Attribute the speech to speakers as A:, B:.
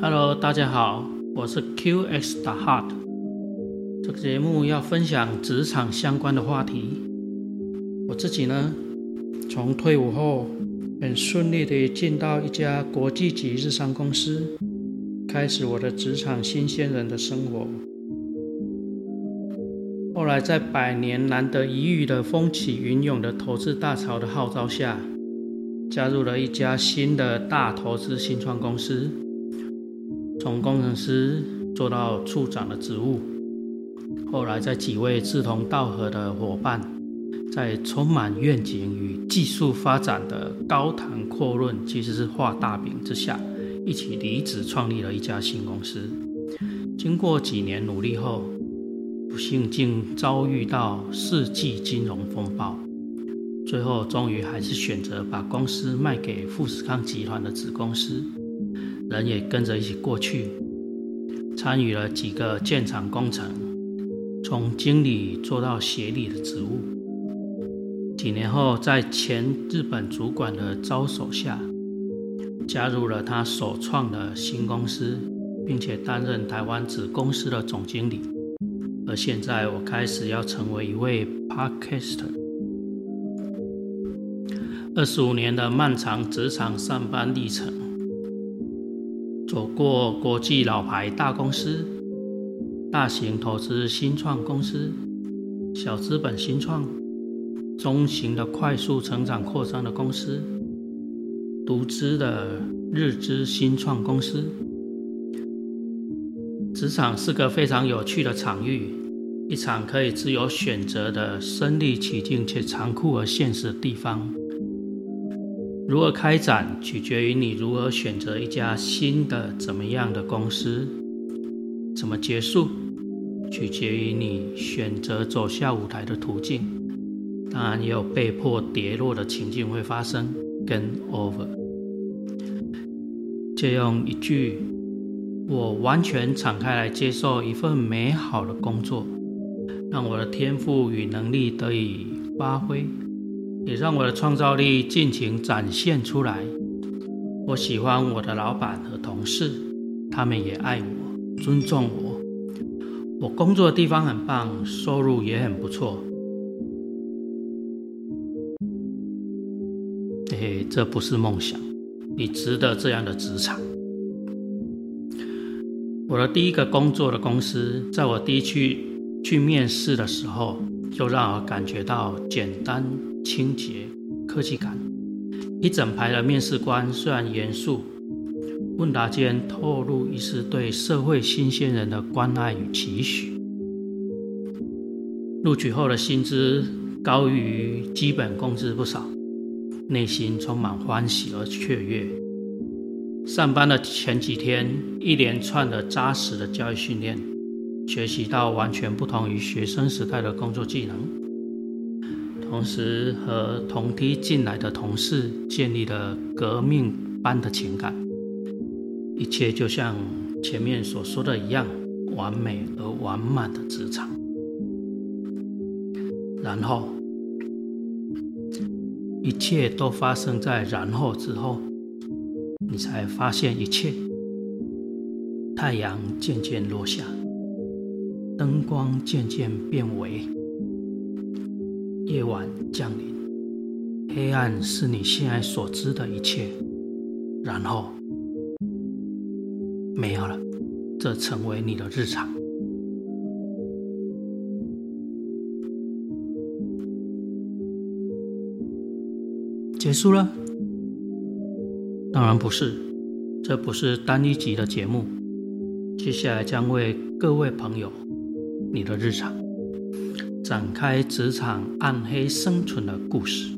A: Hello，大家好，我是 QX 的 Hart。这个节目要分享职场相关的话题。我自己呢，从退伍后很顺利的进到一家国际级日商公司，开始我的职场新鲜人的生活。后来在百年难得一遇的风起云涌的投资大潮的号召下，加入了一家新的大投资新创公司，从工程师做到处长的职务。后来在几位志同道合的伙伴，在充满愿景与技术发展的高谈阔论，其实是画大饼之下，一起离职创立了一家新公司。经过几年努力后，不幸竟遭遇到世纪金融风暴。最后，终于还是选择把公司卖给富士康集团的子公司，人也跟着一起过去，参与了几个建厂工程，从经理做到协理的职务。几年后，在前日本主管的招手下，加入了他首创的新公司，并且担任台湾子公司的总经理。而现在，我开始要成为一位 podcaster。二十五年的漫长职场上班历程，走过国际老牌大公司、大型投资新创公司、小资本新创、中型的快速成长扩张的公司、独资的日资新创公司。职场是个非常有趣的场域，一场可以自由选择的身临其境且残酷而现实的地方。如何开展，取决于你如何选择一家新的怎么样的公司；怎么结束，取决于你选择走下舞台的途径。当然，也有被迫跌落的情境会发生。跟 over，借用一句：“我完全敞开来接受一份美好的工作，让我的天赋与能力得以发挥。”也让我的创造力尽情展现出来。我喜欢我的老板和同事，他们也爱我、尊重我。我工作的地方很棒，收入也很不错。嘿嘿，这不是梦想，你值得这样的职场。我的第一个工作的公司，在我第一去去面试的时候，就让我感觉到简单。清洁、科技感，一整排的面试官虽然严肃，问答间透露一丝对社会新鲜人的关爱与期许。录取后的薪资高于基本工资不少，内心充满欢喜而雀跃。上班的前几天，一连串的扎实的教育训练，学习到完全不同于学生时代的工作技能。同时和同梯进来的同事建立了革命般的情感，一切就像前面所说的一样，完美而完满的职场。然后，一切都发生在然后之后，你才发现一切。太阳渐渐落下，灯光渐渐变微。夜晚降临，黑暗是你现在所知的一切，然后没有了，这成为你的日常。结束了？当然不是，这不是单一集的节目，接下来将为各位朋友，你的日常。展开职场暗黑生存的故事。